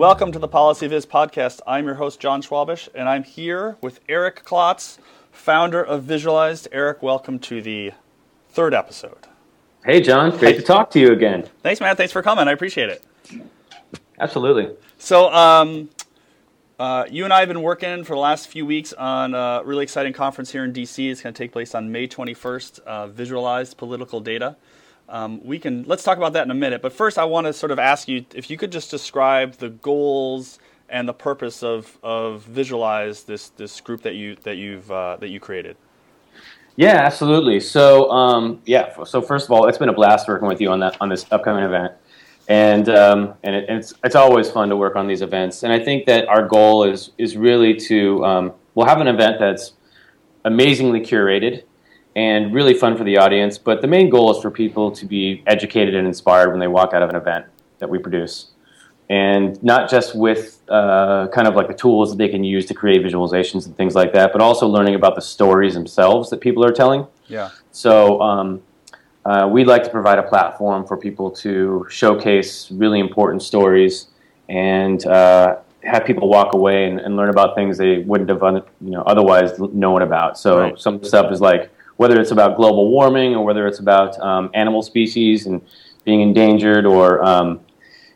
Welcome to the PolicyViz podcast. I'm your host, Jon Schwabish, and I'm here with Eric Klotz, founder of Visualized. Eric, welcome to the third episode. Hey, Jon. Great to talk to you again. Thanks, man. Thanks for coming. I appreciate it. Absolutely. So, um, uh, you and I have been working for the last few weeks on a really exciting conference here in DC. It's going to take place on May 21st. Uh, Visualized political data. Um, we can let's talk about that in a minute. But first, I want to sort of ask you if you could just describe the goals and the purpose of, of Visualized this this group that you that you've uh, that you created. Yeah, absolutely. So um, yeah, so first of all, it's been a blast working with you on that on this upcoming event, and um, and it, it's it's always fun to work on these events. And I think that our goal is is really to um, we'll have an event that's amazingly curated and really fun for the audience. But the main goal is for people to be educated and inspired when they walk out of an event that we produce. And not just with uh, kind of like the tools that they can use to create visualizations and things like that, but also learning about the stories themselves that people are telling. Yeah. So um, uh, we'd like to provide a platform for people to showcase really important stories and uh, have people walk away and, and, learn about things they wouldn't have you know otherwise known about. So right. some stuff is like whether it's about global warming or whether it's about um, animal species and being endangered or um,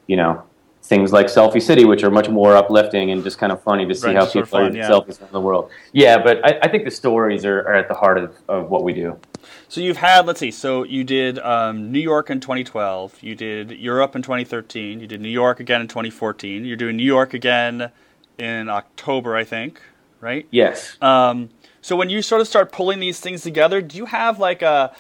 you know things like Selfiecity, which are much more uplifting and just kind of funny to see right, how people fun, are yeah. selfies in the world. Yeah, but I, I think the stories are, are, at the heart of, of what we do. So you've had, let's see, so you did um, New York in 2012, you did Europe in 2013, you did New York again in 2014, you're doing New York again in October, I think, right? Yes. Um, so when you sort of start pulling these things together, do you have like a,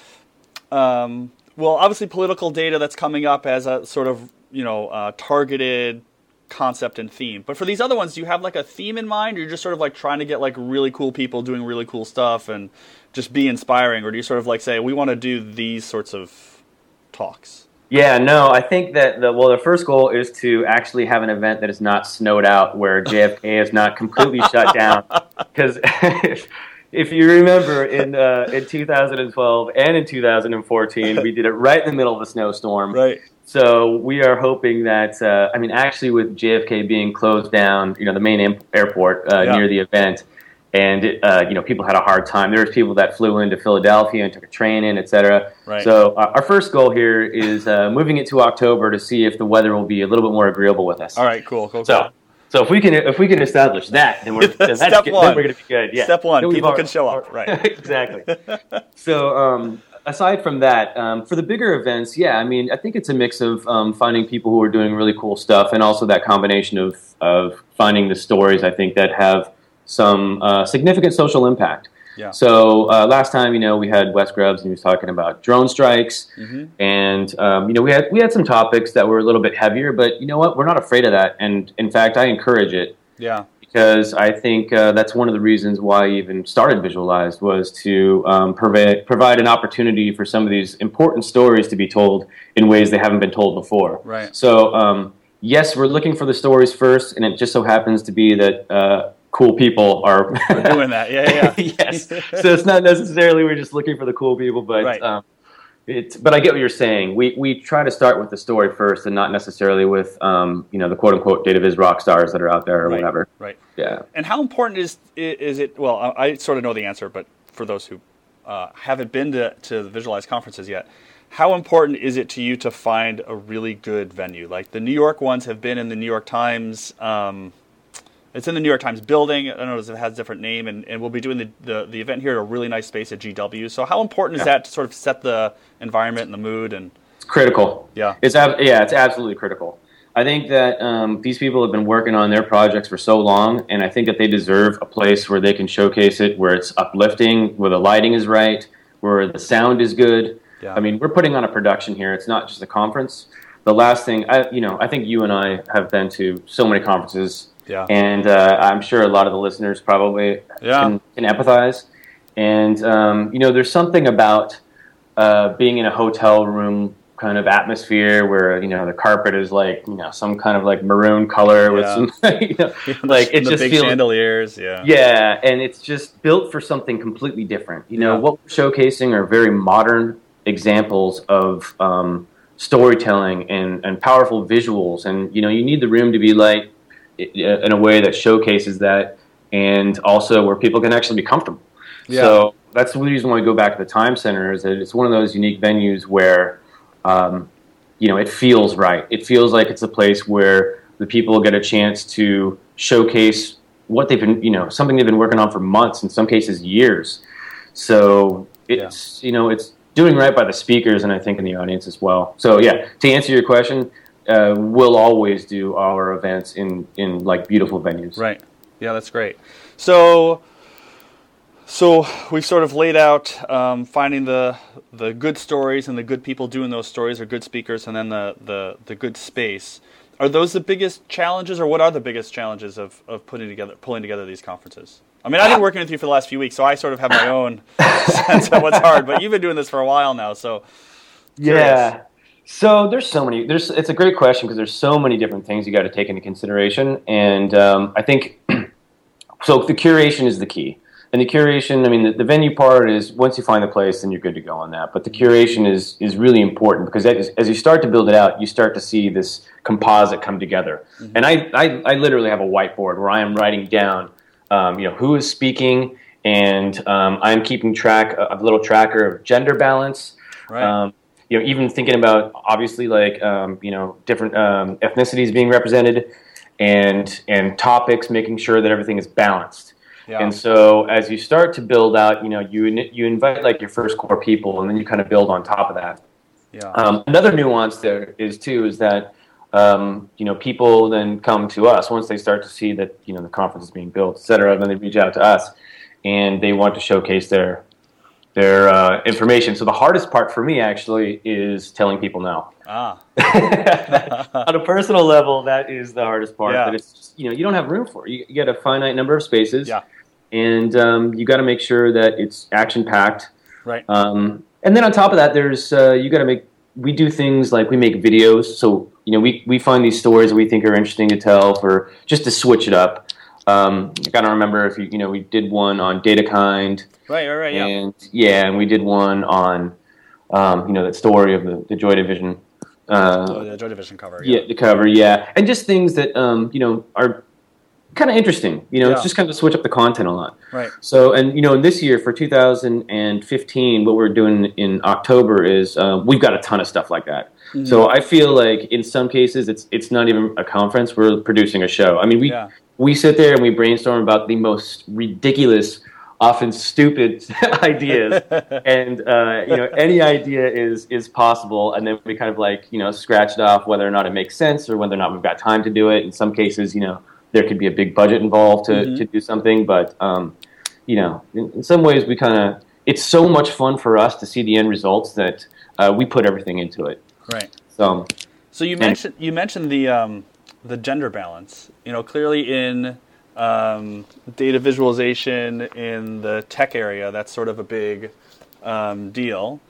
um, well, obviously political data that's coming up as a sort of you know uh, targeted concept and theme. But for these other ones, do you have like a theme in mind, or you're just sort of like trying to get like really cool people doing really cool stuff and just be inspiring, or do you sort of like say we want to do these sorts of talks? Yeah, no, I think that the well, the first goal is to actually have an event that is not snowed out, where JFK is not completely shut down, because if you remember in uh, in 2012 and in 2014, we did it right in the middle of a snowstorm. Right. So we are hoping that uh, I mean, actually, with JFK being closed down, you know, the main airport uh, yeah. near the event, and uh, you know, people had a hard time. There was people that flew into Philadelphia and took a train in, etc. Right. So uh, our first goal here is uh, moving it to October to see if the weather will be a little bit more agreeable with us. All right. Cool. Cool. So. cool. So if we can if we can establish that, then we're then step one. Then we're going to be good. Yeah. Step one: people can show up. Right. exactly. so um, aside from that, um, for the bigger events, yeah, I mean, I think it's a mix of um, finding people who are doing really cool stuff, and also that combination of of finding the stories I think that have some uh, significant social impact. Yeah. So uh, last time, you know, we had Wes Grubbs and he was talking about drone strikes, mm-hmm. and um, you know, we had we had some topics that were a little bit heavier, but you know what? We're not afraid of that, and in fact, I encourage it. Yeah. Because I think uh, that's one of the reasons why I even started Visualized was to um, provide provide an opportunity for some of these important stories to be told in ways they haven't been told before. Right. So. Um, yes, we're looking for the stories first, and it just so happens to be that uh, cool people are doing that. Yeah, yeah. yes. So it's not necessarily we're just looking for the cool people, but right. um, it's. But I get what you're saying. We we try to start with the story first, and not necessarily with um, you know the quote unquote data viz rock stars that are out there or right. whatever. Right. Yeah. And how important is is it? Well, I sort of know the answer, but for those who uh, haven't been to to the Visualized conferences yet. How important is it to you to find a really good venue? Like the New York ones have been in the New York Times um, it's in the New York Times building. I don't know if it has a different name, and, and we'll be doing the, the, the event here at a really nice space at GW. So, how important is that to sort of set the environment and the mood? And it's critical. Yeah, it's ab- yeah, it's absolutely critical. I think that um, these people have been working on their projects for so long, and I think that they deserve a place where they can showcase it, where it's uplifting, where the lighting is right, where the sound is good. Yeah. I mean, we're putting on a production here. It's not just a conference. The last thing, I, you know, I think you and I have been to so many conferences yeah. And uh, I'm sure a lot of the listeners probably yeah. can, can, empathize. And, um, you know, there's something about uh, being in a hotel room kind of atmosphere where, you know, the carpet is like, you know, some kind of like maroon color yeah. with some, you know, like it just big feels. chandeliers, yeah. Yeah. And it's just built for something completely different. You know, yeah. what we're showcasing are very modern examples of um, storytelling and, and powerful visuals. And, you know, you need the room to be like, in a way that showcases that, and also where people can actually be comfortable. Yeah. So that's the reason why we go back to the Time Center is that it's one of those unique venues where, um, you know, it feels right. It feels like it's a place where the people get a chance to showcase what they've been, you know, something they've been working on for months, in some cases years. So it's, you know, it's doing right by the speakers and I think in the audience as well. So yeah, to answer your question, uh, we'll always do our events in in like beautiful venues. Right. Yeah, that's great. So, so we've sort of laid out um, finding the the good stories and the good people doing those stories or good speakers, and then the the the good space. Are those the biggest challenges, or what are the biggest challenges of, of putting together pulling together these conferences? I mean, I've been working with you for the last few weeks, so I sort of have my own sense of what's hard. But you've been doing this for a while now, so yeah. So there's so many. There's it's a great question because there's so many different things you got to take into consideration, and um, I think so. The curation is the key, and the curation. I mean, the, the, venue part is once you find the place, then you're good to go on that. But the curation is is really important because as, as you start to build it out, you start to see this composite come together. Mm-hmm. And I, I I literally have a whiteboard where I am writing down, um, you know, who is speaking, and um, I'm keeping track a little tracker of gender balance. Right um, you know, even thinking about obviously like um, you know different um, ethnicities being represented, and and topics, making sure that everything is balanced. Yeah. And so as you start to build out, you know, you you invite like your first core people, and then you kind of build on top of that. Yeah. Um, another nuance there is too is that um, you know people then come to us once they start to see that you know the conference is being built, et cetera. Then they reach out to us, and they want to showcase their their uh, information. So the hardest part for me actually is telling people no. Ah. On a personal level, that is the hardest part. Yeah. That it's just, you know you don't have room for. You, you get a finite number of spaces. Yeah. And um, you got to make sure that it's action packed. Right. Um, and then on top of that, there's uh, you got to make. We do things like we make videos. So you know we we find these stories that we think are interesting to tell for just to switch it up. Um, I don't remember if you you know we did one on DataKind. Right, right, right, yeah. And yeah, and we did one on um, you know that story of the, the Joy Division. Uh, oh, the Joy Division cover. Yeah. Yeah. the cover, yeah, and just things that um, you know are kind of interesting. You know, Yeah. it's just kind of switch up the content a lot. Right. So, and you know, in this year for 2015, what we're doing in October is uh, we've got a ton of stuff like that. Mm-hmm. So I feel like in some cases it's it's not even a conference; we're producing a show. I mean, we Yeah. We sit there and we brainstorm about the most ridiculous, often stupid ideas, and uh, you know, any idea is is possible, and then we kind of like you know scratch it off whether or not it makes sense or whether or not we've got time to do it. In some cases, you know, there could be a big budget involved to, Mhm. to do something, but um, you know, in, in some ways, we kind of it's so much fun for us to see the end results that uh, we put everything into it. Right. So So you mentioned you mentioned the um, the gender balance. You know, clearly in um, data visualization in the tech area, that's sort of a big um, deal.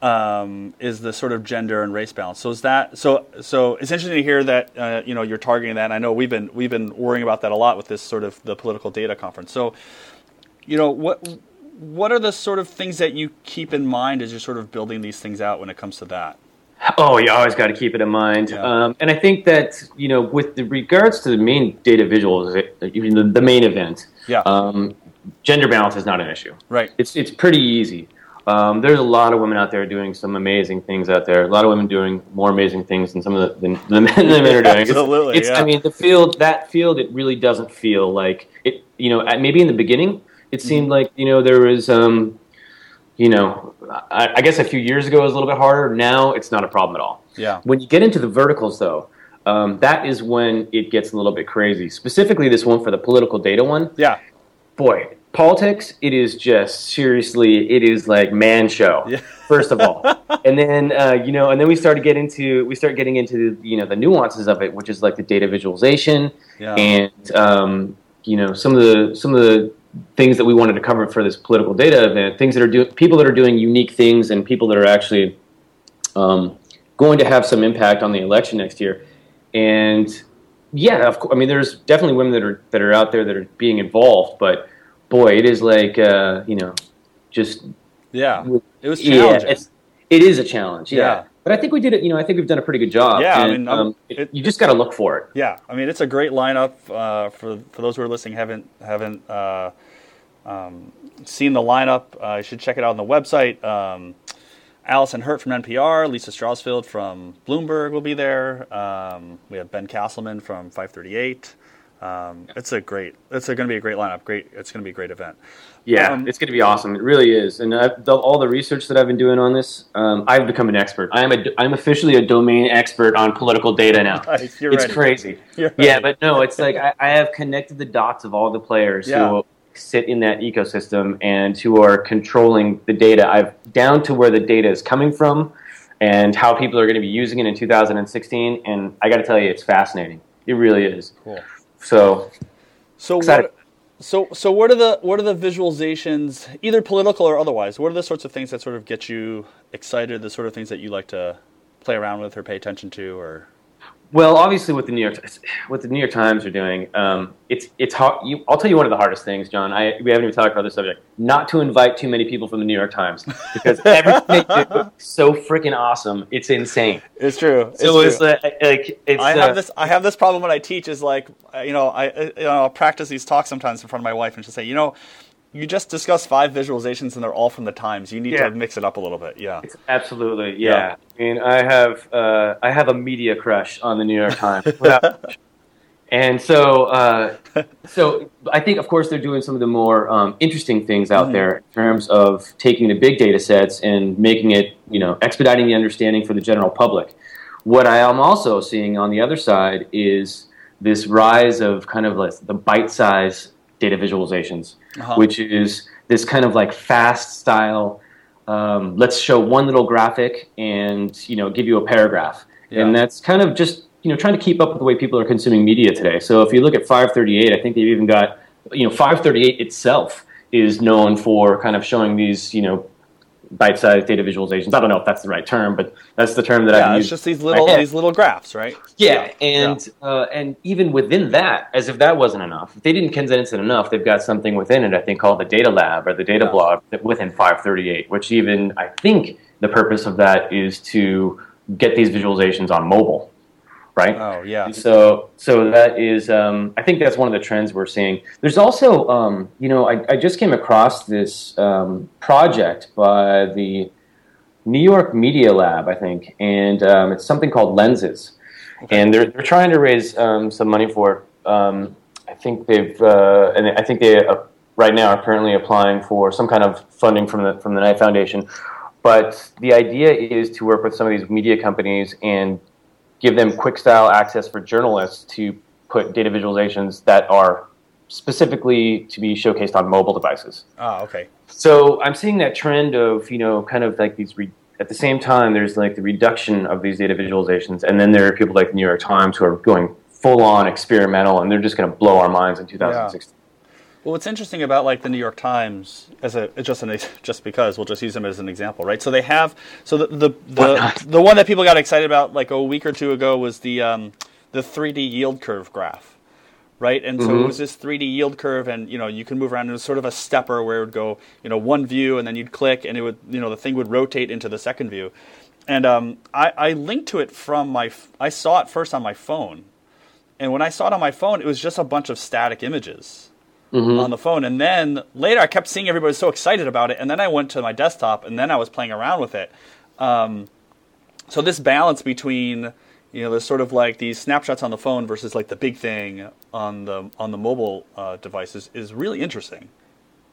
Um, is the sort of gender and race balance? So is that so? So it's interesting to hear that uh, you know you're targeting that. And I know we've been we've been worrying about that a lot with this sort of the political data conference. So you know what what are the sort of things that you keep in mind as you're sort of building these things out when it comes to that? Oh, you always got to keep it in mind. Yeah. Um, and I think that, you know, with the regards to the main data visuals, even the, the main event, Yeah. um, gender balance is not an issue. Right. It's, it's pretty easy. Um, there's a lot of women out there doing some amazing things out there. A lot of women doing more amazing things than some of the, than the men, the men are doing. Absolutely, It's, yeah. I mean, the field, that field, it really doesn't feel like it, you know, at- maybe in the beginning, it Mm-hmm. seemed like, you know, there was, um, you know, I, I guess a few years ago it was a little bit harder. Now it's not a problem at all. Yeah. When you get into the verticals, though, um, that is when it gets a little bit crazy. Specifically, this one for the political data one. Yeah. Boy, politics, it is just seriously, it is like man show. Yeah. First of all, and then uh, you know, and then we start to get into we start getting into you know the nuances of it, which is like the data visualization Yeah. and um, you know some of the some of the things that we wanted to cover for this political data event, things that are doing people that are doing unique things and people that are actually um, going to have some impact on the election next year. And yeah, of course, I mean, there's definitely women that are that are out there that are being involved, but boy, it is like uh, you know, just Yeah. It was yeah, challenging. it's it is a challenge. Yeah. Yeah. But I think we did it. You know, I think we've done a pretty good job. Yeah, and, I mean, um, it, you just got to look for it. Yeah, I mean, it's a great lineup. Uh, for for those who are listening, haven't haven't uh, um, seen the lineup, uh, you should check it out on the website. Um, Alyson Hurt from NPR, Lisa Strausfeld from Bloomberg will be there. Um, we have Ben Casselman from 538. Um, it's a great. It's going to be a great lineup. Great. It's going to be a great event. Yeah, Um, it's going to be awesome. It really is. And I've, the, all the research that I've been doing on this, um, I've become an expert. I am a, I'm officially a domain expert on political data now. You're it's ready. crazy. You're Yeah, ready. but no, it's like I, I have connected the dots of all the players Yeah. who sit in that ecosystem and who are controlling the data. I've down to where the data is coming from and how people are going to be using it in 2016. And I got to tell you, it's fascinating. It really is. Cool. So So Excited. what? So so what are the what are the visualizations, either political or otherwise? What are the sorts of things that sort of get you excited? The sort of things that you like to play around with or pay attention to, or Well, obviously, with the New York, what the New York Times are doing, um, it's it's hard. You, I'll tell you one of the hardest things, Jon. I we haven't even talked about this subject. Not to invite too many people from the New York Times because everything they do is so freaking awesome. It's insane. it's true. It's So true. it's like, like it's. I uh, have this. I have this problem when I teach. Is like, uh, you know, I uh, you know, I'll practice these talks sometimes in front of my wife, and she'll say, you know, you just discussed five visualizations, and they're all from the Times. You need Yeah. to mix it up a little bit. Yeah. It's absolutely, Yeah. yeah. I mean, I have uh, I have a media crush on the New York Times, and so uh, so I think, of course, they're doing some of the more um, interesting things out Mhm. there in terms of taking the big data sets and making it, you know, expediting the understanding for the general public. What I am also seeing on the other side is this rise of kind of like the bite-size data visualizations Uh-huh. which is this kind of like fast style. Um, let's show one little graphic and you know give you a paragraph, Yeah. and that's kind of just you know trying to keep up with the way people are consuming media today. So if you look at 538, I think they've even got you know 538 itself is known for kind of showing these you know bite-sized data visualizations. I don't know if that's the right term, but that's the term that Yeah, I've it's just these little these little graphs, right? Yeah, and Uh, and even within that, as if that wasn't enough, if they didn't condense it enough, they've got something within it. I think called the Data Lab or the Data Yeah. Blog that within 538, which even I think the purpose of that is to get these visualizations on mobile, right? Oh yeah. So, so that is, um, I think that's one of the trends we're seeing. There's also, um, you know, I, I just came across this um, project by the New York Media Lab, I think, and um, it's something called Lenses, and they're they're trying to raise um, some money for. it. Um, I think they've, uh, and I think they uh, right now are currently applying for some kind of funding from the from the Knight Foundation. But the idea is to work with some of these media companies and give them quick style access for journalists to put data visualizations that are specifically to be showcased on mobile devices. Oh okay. So I'm seeing that trend of you know kind of like these. Re- at the same time, there's like the reduction of these data visualizations, and then there are people like the New York Times who are going full on experimental, and they're just going to blow our minds in 2016. Well, what's interesting about like the New York Times as a just an just because we'll just use them as an example, right? So they have so the the the, the one that people got excited about like a week or two ago was the um, the 3D yield curve graph, right? And so it Mhm. was this 3D yield curve, and you know you can move around. It was sort of a stepper where it would go you know one view, and then you'd click, and it would you know the thing would rotate into the second view. And um, I, I linked to it from my I saw it first on my phone, and when I saw it on my phone, it was just a bunch of static images Mhm. on the phone. And then later, I kept seeing everybody was so excited about it. And then I went to my desktop, and then I was playing around with it. Um, so this balance between you know, there's sort of like these snapshots on the phone versus like the big thing on the on the mobile uh, devices is really interesting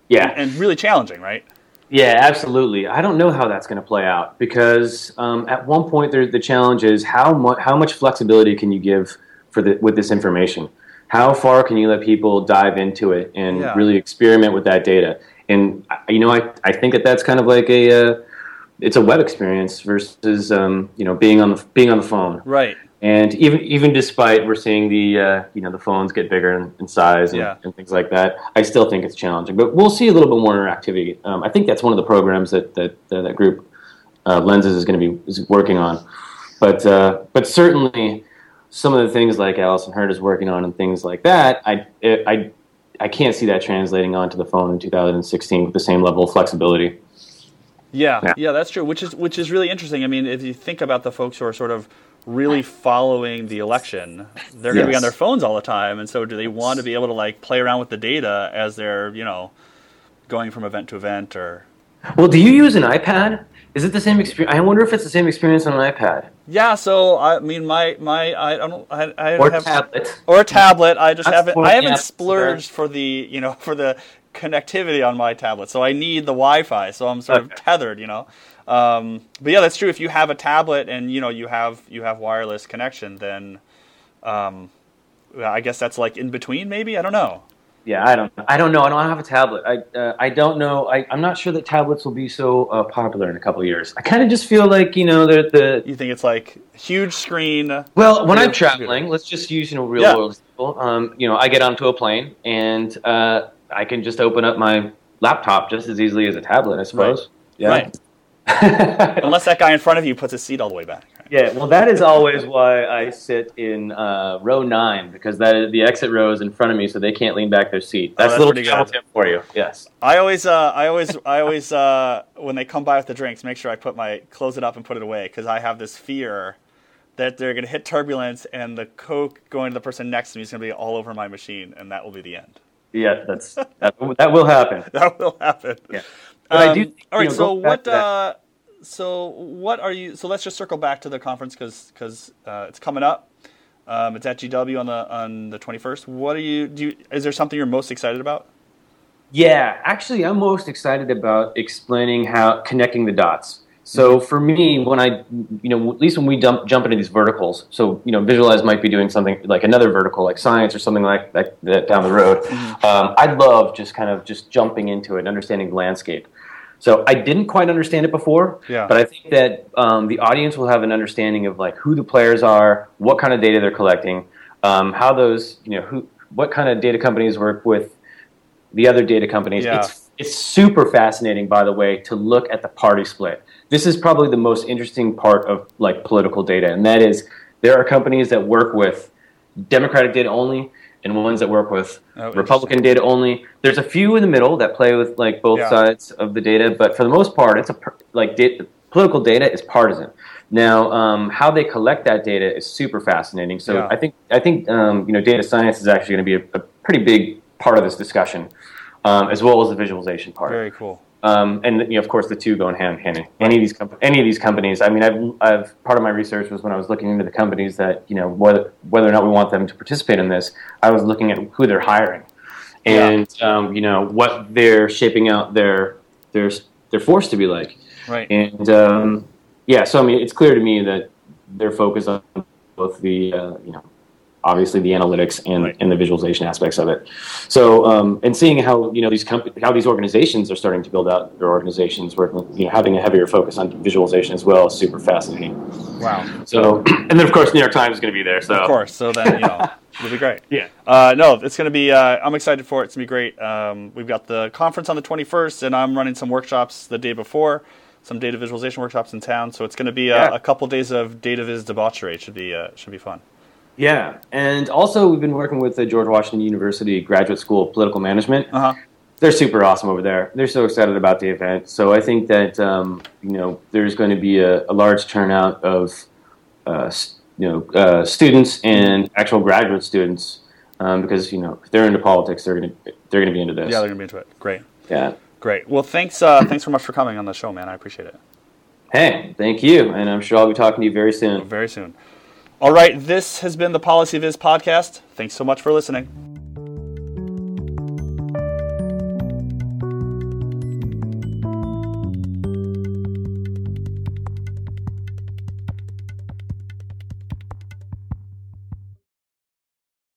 Yeah, and really challenging, right? Yeah, absolutely. I don't know how that's going to play out because um, at one point there, the challenge is how much how much flexibility can you give for the, with this information? How far can you let people dive into it and Yeah. really experiment with that data? And you know, I, I think that that's kind of like a uh, it's a web experience versus um, you know being on the being on the phone. Right. And even even despite we're seeing the uh, you know the phones get bigger in, in size and, Yeah. and things like that, I still think it's challenging. But we'll see a little bit more interactivity. Um, I think that's one of the programs that that uh, that group uh, Lenses is going to be is working on. But uh, but certainly some of the things like Alyson Hurt is working on and things like that, I I I can't see that translating onto the phone in 2016 with the same level of flexibility. Yeah, yeah, Yeah. that's true. Which is which is really interesting. I mean, if you think about the folks who are sort of really following the election, they're going to be on their phones all the time, and so do they want to be able to like play around with the data as they're you know going from event to event or Well, do you use an iPad? Is it the same experience? I wonder if it's the same experience on an iPad yeah. So I mean, my my I don't I, I or have tablet. or a tablet. I just That's haven't I haven't splurged for the you know for the connectivity on my tablet. So I need the Wi-Fi. So I'm sort of tethered. You know. Um, but yeah, that's true. If you have a tablet and you know you have you have wireless connection, then um, I guess that's like in between. Maybe I don't know. Yeah, I don't. I don't know. I don't have a tablet. I uh, I don't know. I, I'm not sure that tablets will be so uh, popular in a couple of years. I kind of just feel like you know the the You think it's like huge screen? well when I'm traveling. Let's just use you know real Yeah. world example. Um, you know, I get onto a plane and uh, I can just open up my laptop just as easily as a tablet. I suppose. Yeah. Right. Unless that guy in front of you puts his seat all the way back. Yeah, well, that is always why I sit in uh, row nine because that is, the exit row is in front of me, so they can't lean back their seat. That's, that's a little travel tip for you. Yes. I always, uh, I always, I always, uh, when they come by with the drinks, make sure I put my close it up and put it away because I have this fear that they're going to hit turbulence and the coke going to the person next to me is going to be all over my machine, and that will be the end. Yeah, that's that, that will happen. That will happen. Yeah. But I do- Um, all right. know, so going back what? So what are you? So let's just circle back to the conference because uh, it's coming up. Um, it's at GW on the on the twenty first. What are you? Do you, is there something you're most excited about? Yeah, actually, I'm most excited about explaining how connecting the dots. So for me, when I, you know, at least when we dump, jump into these verticals, so you know, Visualized might be doing something like another vertical, like science or something like that, that down the road. Um, I love just kind of just jumping into it, and understanding the landscape. So I didn't quite understand it before, Yeah. but I think that um, the audience will have an understanding of like who the players are, what kind of data they're collecting, um, how those, you know, who, what kind of data companies work with the other data companies. Yeah. It's it's super fascinating, by the way, to look at the party split. This is probably the most interesting part of like political data, and that is there are companies that work with Democratic data only and ones that work with Oh, Republican data only. There's a few in the middle that play with like both Yeah. sides of the data, but for the most part, it's a like da- political data is partisan. Now, um, how they collect that data is super fascinating. So Yeah. I think I think um, you know data science is actually going to be a, a pretty big part of this discussion, um, as well as the visualization part. Very cool. Um, and you know, of course, the two go in hand in hand. Any of these comp- any of these companies. I mean, I've, I've part of my research was when I was looking into the companies that you know whether whether or not we want them to participate in this. I was looking at who they're hiring, and um, you know what they're shaping out their their their force to be like. Right. And um, yeah, so I mean, it's clear to me that they're focused on both the uh, you know obviously the analytics and, Right. and the visualization aspects of it. So um, and seeing how you know these comp- how these organizations are starting to build out their organizations, working you know having a heavier focus on visualization as well is super fascinating. Wow. So and then of course New York Times is going to be there. So Of course. So then you know it'll be great. yeah. Uh, no, it's going to be. Uh, I'm excited for it. It's going to be great. Um, we've got the conference on the 21st, and I'm running some workshops the day before, some data visualization workshops in town. So it's going to be a, Yeah. a couple days of data viz debauchery. It should be uh, should be fun. Yeah, and also we've been working with the George Washington University Graduate School of Political Management. Uh huh. they're super awesome over there. They're so excited about the event. So I think that um, you know there's going to be a, a large turnout of uh, you know uh, students and actual graduate students um, because you know if they're into politics, they're going to they're going to be into this. Yeah, they're going to be into it. Great. yeah. Great. Well, thanks. Uh, thanks so much for coming on the show, man. I appreciate it. Hey, thank you, and I'm sure I'll be talking to you very soon. Very soon. All right. This has been the PolicyViz podcast. Thanks so much for listening.